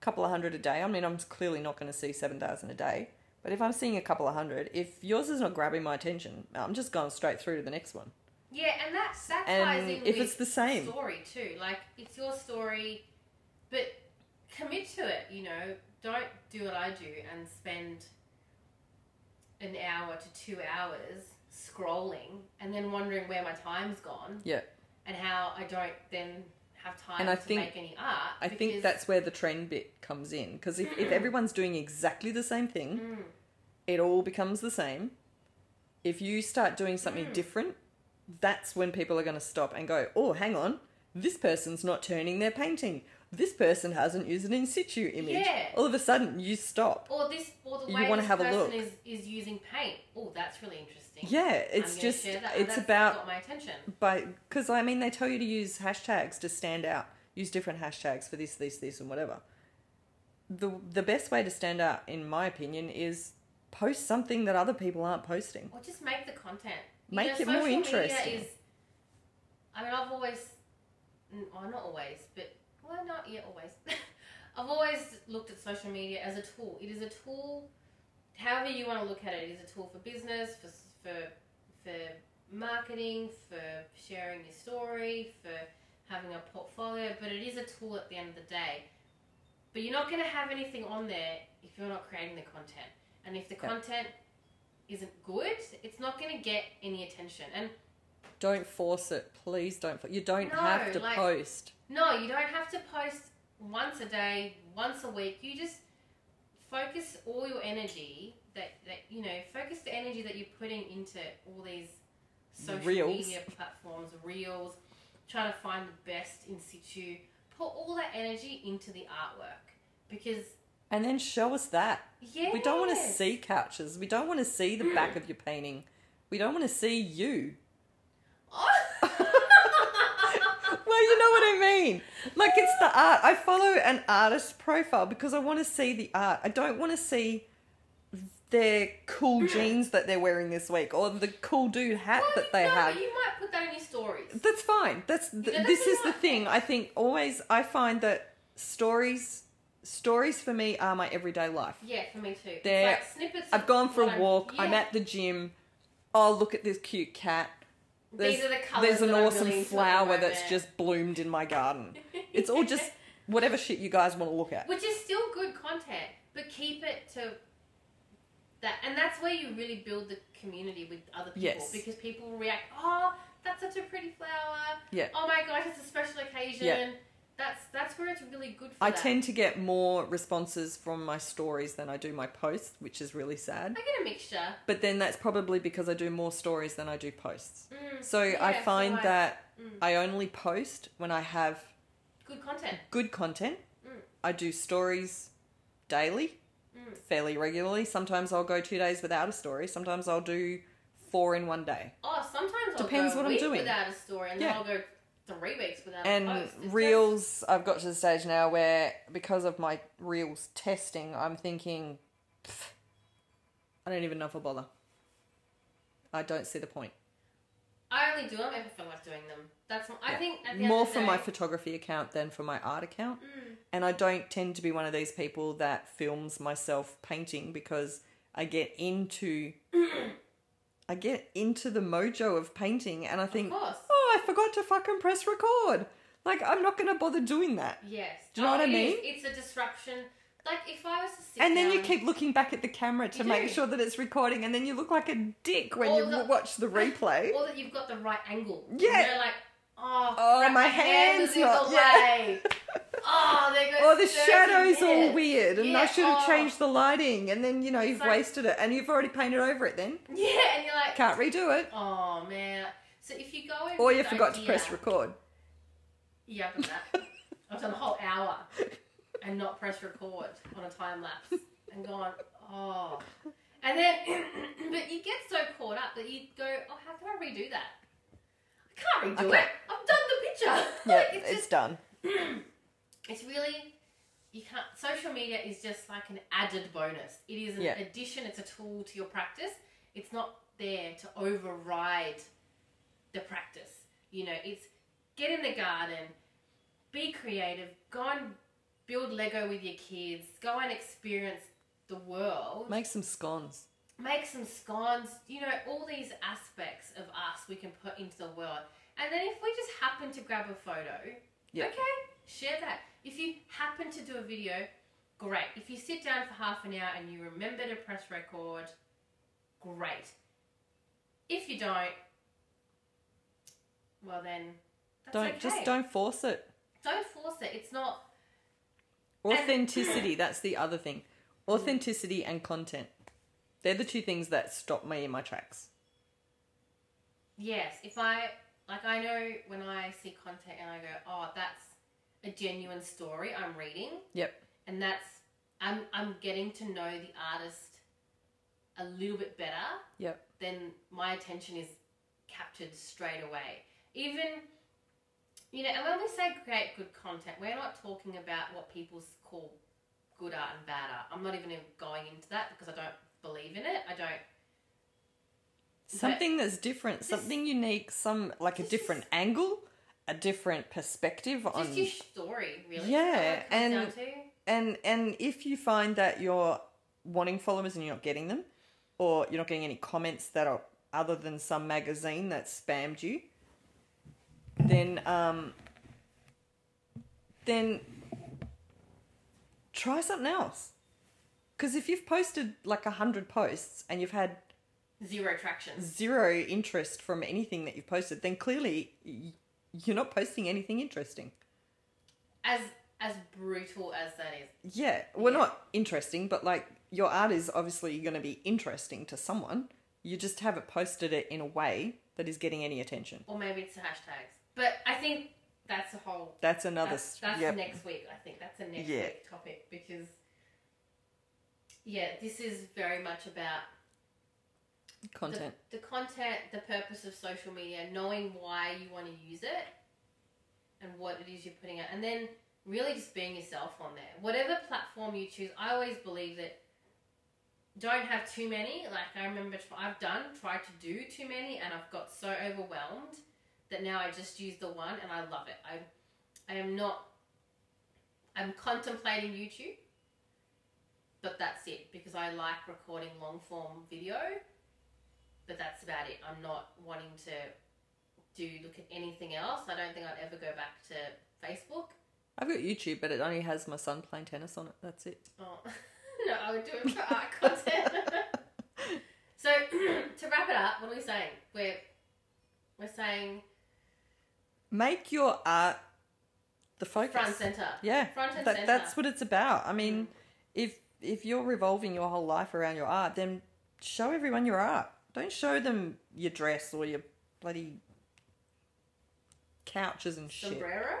a couple of hundred a day, I mean, I'm clearly not going to see seven thousand a day. But if I'm seeing a couple of hundred, if yours is not grabbing my attention, I'm just going straight through to the next one. Yeah, and that's that And ties if with it's the same. story too. Like it's your story, but commit to it. You know, don't do what I do and spend an hour to two hours scrolling and then wondering where my time's gone. Yeah. And how I don't then have time And I to think- make any art. I think that's where the trend bit comes in because if, if everyone's doing exactly the same thing, Mm. it all becomes the same. If you start doing something Mm. different, that's when people are going to stop and go, "Oh, hang on, this person's not turning their painting. This person hasn't used an in situ image." Yeah. All of a sudden, you stop. Or this, or the You way wanna this have a person look. is is using paint. Oh, that's really interesting. Yeah, it's just it's about got my attention. by because I mean they tell you to use hashtags to stand out. Use different hashtags for this, this, this, and whatever. The the best way to stand out, in my opinion, is post something that other people aren't posting. Or just make the content. You Make know, it more interesting. Is, I mean, I've always, well, oh, not always, but well, not yet always. I've always looked at social media as a tool. It is a tool. However you want to look at it, it is a tool for business, for for for marketing, for sharing your story, for having a portfolio. But it is a tool at the end of the day. But you're not going to have anything on there if you're not creating the content. And if the Yeah. content isn't good, it's not going to get any attention. And Don't force it, please. Don't. You don't No, have to like- post. no, you don't have to post once a day, once a week. You just focus all your energy that, that you know, focus the energy that you're putting into all these social Reels. media platforms, reels, trying to find the best in situ. Put all that energy into the artwork because And then show us that. yeah, We don't want to see couches. We don't want to see the back of your painting. We don't want to see you. Well, you know what I mean. Like it's the art. I follow an artist profile because I want to see the art. I don't want to see their cool jeans that they're wearing this week or the cool dude hat Well, that they no, have. You might put that in your stories. That's fine. That's th- know, that's this is the thing. I think always I find that stories stories for me are my everyday life. Yeah, for me too. They're- like snippets. I've gone for a I'm- walk. I'm at the gym. Oh, look at this cute cat. There's, These are the colours there's an awesome really into at the flower that's just bloomed in my garden. It's all just whatever shit you guys want to look at. Which is still good content, but keep it to that, and that's where you really build the community with other people Yes. because people will react. Oh, that's such a pretty flower. Yeah. Oh my gosh, it's a special occasion. Yeah. That's that's where it's really good for I that. tend to get more responses from my stories than I do my posts, which is really sad. I get a mixture. But then that's probably because I do more stories than I do posts. Mm, So I yeah, so find I- that mm. I only post when I have good content. good content. Mm. I do stories daily, Mm. fairly regularly. Sometimes I'll go two days without a story. Sometimes I'll do four in one day. Oh, sometimes I'll Depends go what a I'm doing. without a story, and Yeah. then I'll go three weeks without a And post. It's just- reels, I've got to the stage now where because of my reels testing, I'm thinking, I don't even know if I'll bother. I don't see the point. I only do them if I feel like doing them. That's I Yeah. think at the More for the my photography account than for my art account. Mm. And I don't tend to be one of these people that films myself painting because I get into I get into the mojo of painting and I think, of course. Oh, I forgot to fucking press record. Like I'm not gonna bother doing that. Yes. Do you know what I oh, is. mean? It's a disruption. Like if I was to sit And then you keep looking back at the camera to You make do. sure that it's recording, and then you look like a dick when Or you the- watch the replay. or that you've got the right angle. Yeah. You're like, oh, Oh, crap, my hand hand's in not- the yeah. way. oh, there goes. Or the 30 shadow's all minutes. weird, and I Yeah, should have oh. changed the lighting, and then you know you've like- wasted it, and you've already painted over it. Then Yeah, and you're like, can't redo it, oh man. So if you go in or you forgot to press record. Yeah, I've done that. I've done a whole hour and not press record on a time lapse and gone, oh. And then, but you get so caught up that you go, oh, how can I redo that? I can't redo Okay. it. I've done the picture. Yeah, like, it's, it's just, done. it's really, you can't, social media is just like an added bonus. It is an Yeah. addition, it's a tool to your practice. It's not there to override the practice. You know, it's get in the garden, be creative, go and build Lego with your kids, go and experience the world, Make some scones. make some scones, you know, all these aspects of us we can put into the world. And then if we just happen to grab a photo, Yeah. okay, share that. If you happen to do a video, great. If you sit down for half an hour and you remember to press record, great. If you don't, well then, that's Don't okay. just don't force it. Don't force it. It's not. Authenticity. that's the other thing. Authenticity and content. They're the two things that stop me in my tracks. Yes, if I like, I know when I see content and I go, oh, that's a genuine story I'm reading, Yep. and that's I'm I'm getting to know the artist a little bit better. Yep. Then my attention is captured straight away. Even you know, and when we say create good content, we're not talking about what people call good art and bad art. I'm not even going into that because I don't believe in it. I don't. Something that's different, something unique, some like a different angle, a different perspective on Just your story, really. Yeah, Is that what it comes and- and and if you find that you're wanting followers and you're not getting them or you're not getting any comments that are other than some magazine that spammed you then um then try something else because if you've posted like a hundred posts and you've had zero traction. zero interest from anything that you've posted then clearly you're not posting anything interesting As as brutal as that is. Yeah, well, Yeah. not interesting, but like your art is obviously going to be interesting to someone. You just haven't posted it in a way that is getting any attention. Or maybe it's the hashtags. But I think that's a whole That's another. that's, that's yep. next week. I think that's a next Yeah. week topic because yeah, this is very much about content. The, the content, the purpose of social media, knowing why you want to use it and what it is you're putting out, and then really just being yourself on there. Whatever platform you choose, I always believe that don't have too many. Like I remember I've done, tried to do too many, and I've got so overwhelmed that now I just use the one and I love it. I, I am not, I'm contemplating YouTube, but that's it because I like recording long form video but that's about it. I'm not wanting to do look at anything else. I don't think I'd ever go back to Facebook. I've got YouTube, but it only has my son playing tennis on it. That's it. Oh no, I would do it for art content. so to wrap it up, what are we saying? We're we're saying Make your art the focus. front center. Yeah, Front and that, center. that's what it's about. I mean, if if you're revolving your whole life around your art, then show everyone your art. Don't show them your dress or your bloody couches and shit. Sombrero.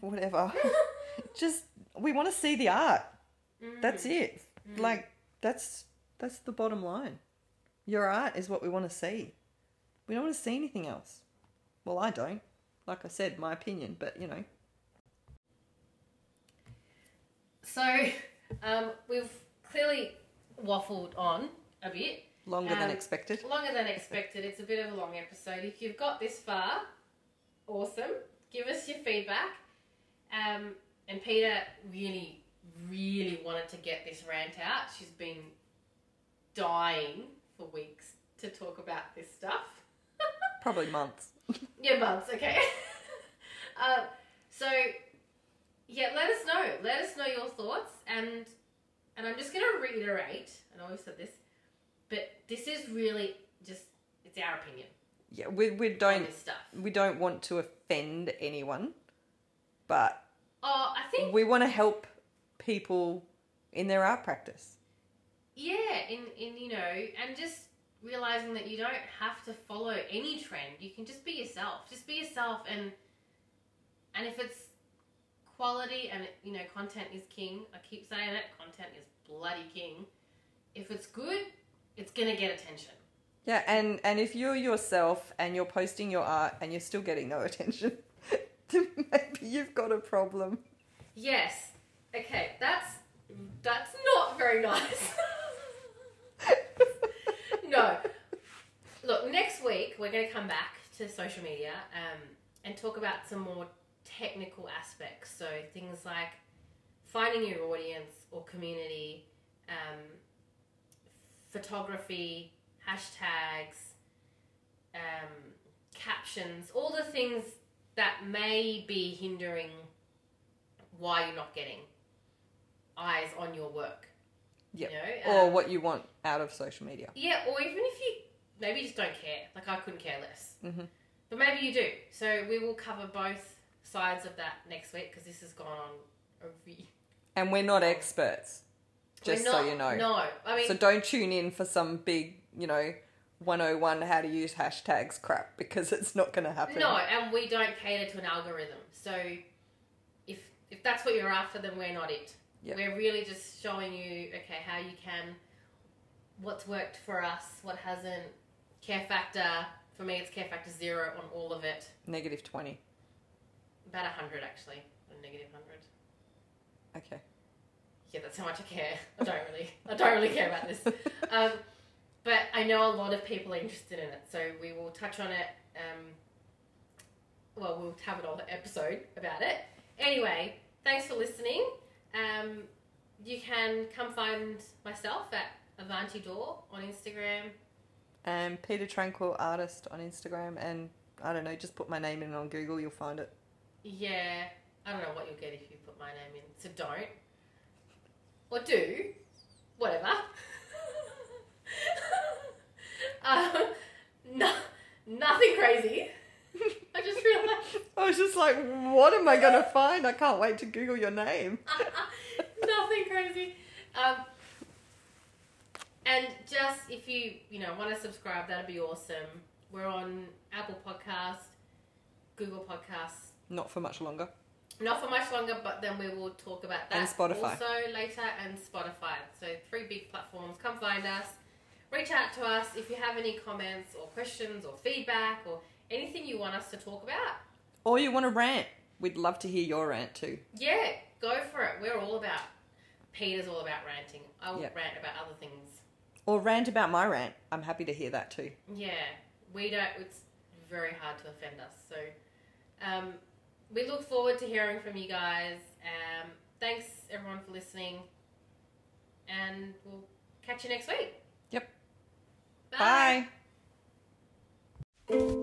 Whatever. Just we want to see the art. Mm. That's it. Like that's that's the bottom line. Your art is what we want to see. We don't want to see anything else. Well, I don't. Like I said, my opinion, but you know. So, um, we've clearly waffled on a bit. Longer than Um, expected. Longer than expected. It's a bit of a long episode. If you've got this far, awesome. Give us your feedback. Um, and Peta really, really wanted to get this rant out. She's been dying for weeks to talk about this stuff. Probably months. Yeah, months, okay. uh, so, yeah, let us know. Let us know your thoughts, and and I'm just going to reiterate. I know we've said this, but this is really just it's our opinion Yeah, we we don't we don't want to offend anyone, but Oh, I think we want to help people in their art practice. yeah, in in you know, and just realizing that you don't have to follow any trend. You can just be yourself. Just be yourself, and and if it's quality and you know, content is king. I keep saying it. Content is bloody king. If it's good, it's gonna get attention. Yeah, and and if you're yourself and you're posting your art and you're still getting no attention, then maybe you've got a problem. Yes. Okay. That's that's not very nice. no. Look, next week we're going to come back to social media um, and talk about some more technical aspects. So things like finding your audience or community, um, photography, hashtags, um, captions, all the things that may be hindering why you're not getting eyes on your work. Yep. You know? Or Um, what you want out of social media. Yeah, or even if you maybe you just don't care. Like I couldn't care less. Mhm. But maybe you do. So we will cover both sides of that next week because this has gone on a re- And we're not experts, just We're so you know. No, I mean, So don't tune in for some big, you know, 101 how to use hashtags crap because it's not going to happen. no, and we don't cater to an algorithm. So if if that's what you're after, then we're not it. Yeah. We're really just showing you, okay, how you can, what's worked for us, what hasn't. Care factor for me, it's care factor zero on all of it. Negative 20. About hundred actually, a negative hundred. Okay. Yeah, that's how much I care. I don't really, I don't really care about this. Um, but I know a lot of people are interested in it, so we will touch on it. Um, well, we'll have it on the episode about it. Anyway, thanks for listening. Um, you can come find myself at Avanthi Dawe on Instagram. And Peta Tranquille Artist on Instagram. And I don't know, just put my name in on Google, you'll find it. Yeah, I don't know what you'll get if you put my name in, so don't. Or do. Whatever. um, no, nothing crazy. I just realised I was just like, what am I going to find? I can't wait to Google your name. nothing crazy. Um, and just if you you know want to subscribe, that'd be awesome. We're on Apple Podcast, Google Podcasts, Not for much longer. Not for much longer, but then we will talk about that And Spotify. also later, and Spotify. So three big platforms. Come find us. Reach out to us if you have any comments or questions or feedback or anything you want us to talk about. Or you want to rant. We'd love to hear your rant too. Yeah, go for it. We're all about. Peta's all about ranting. I will Yeah. rant about other things. Or rant about my rant. I'm happy to hear that too. Yeah, we don't. It's very hard to offend us. So, um, we look forward to hearing from you guys. Um, thanks everyone for listening, and we'll catch you next week. Yep. Bye. Bye.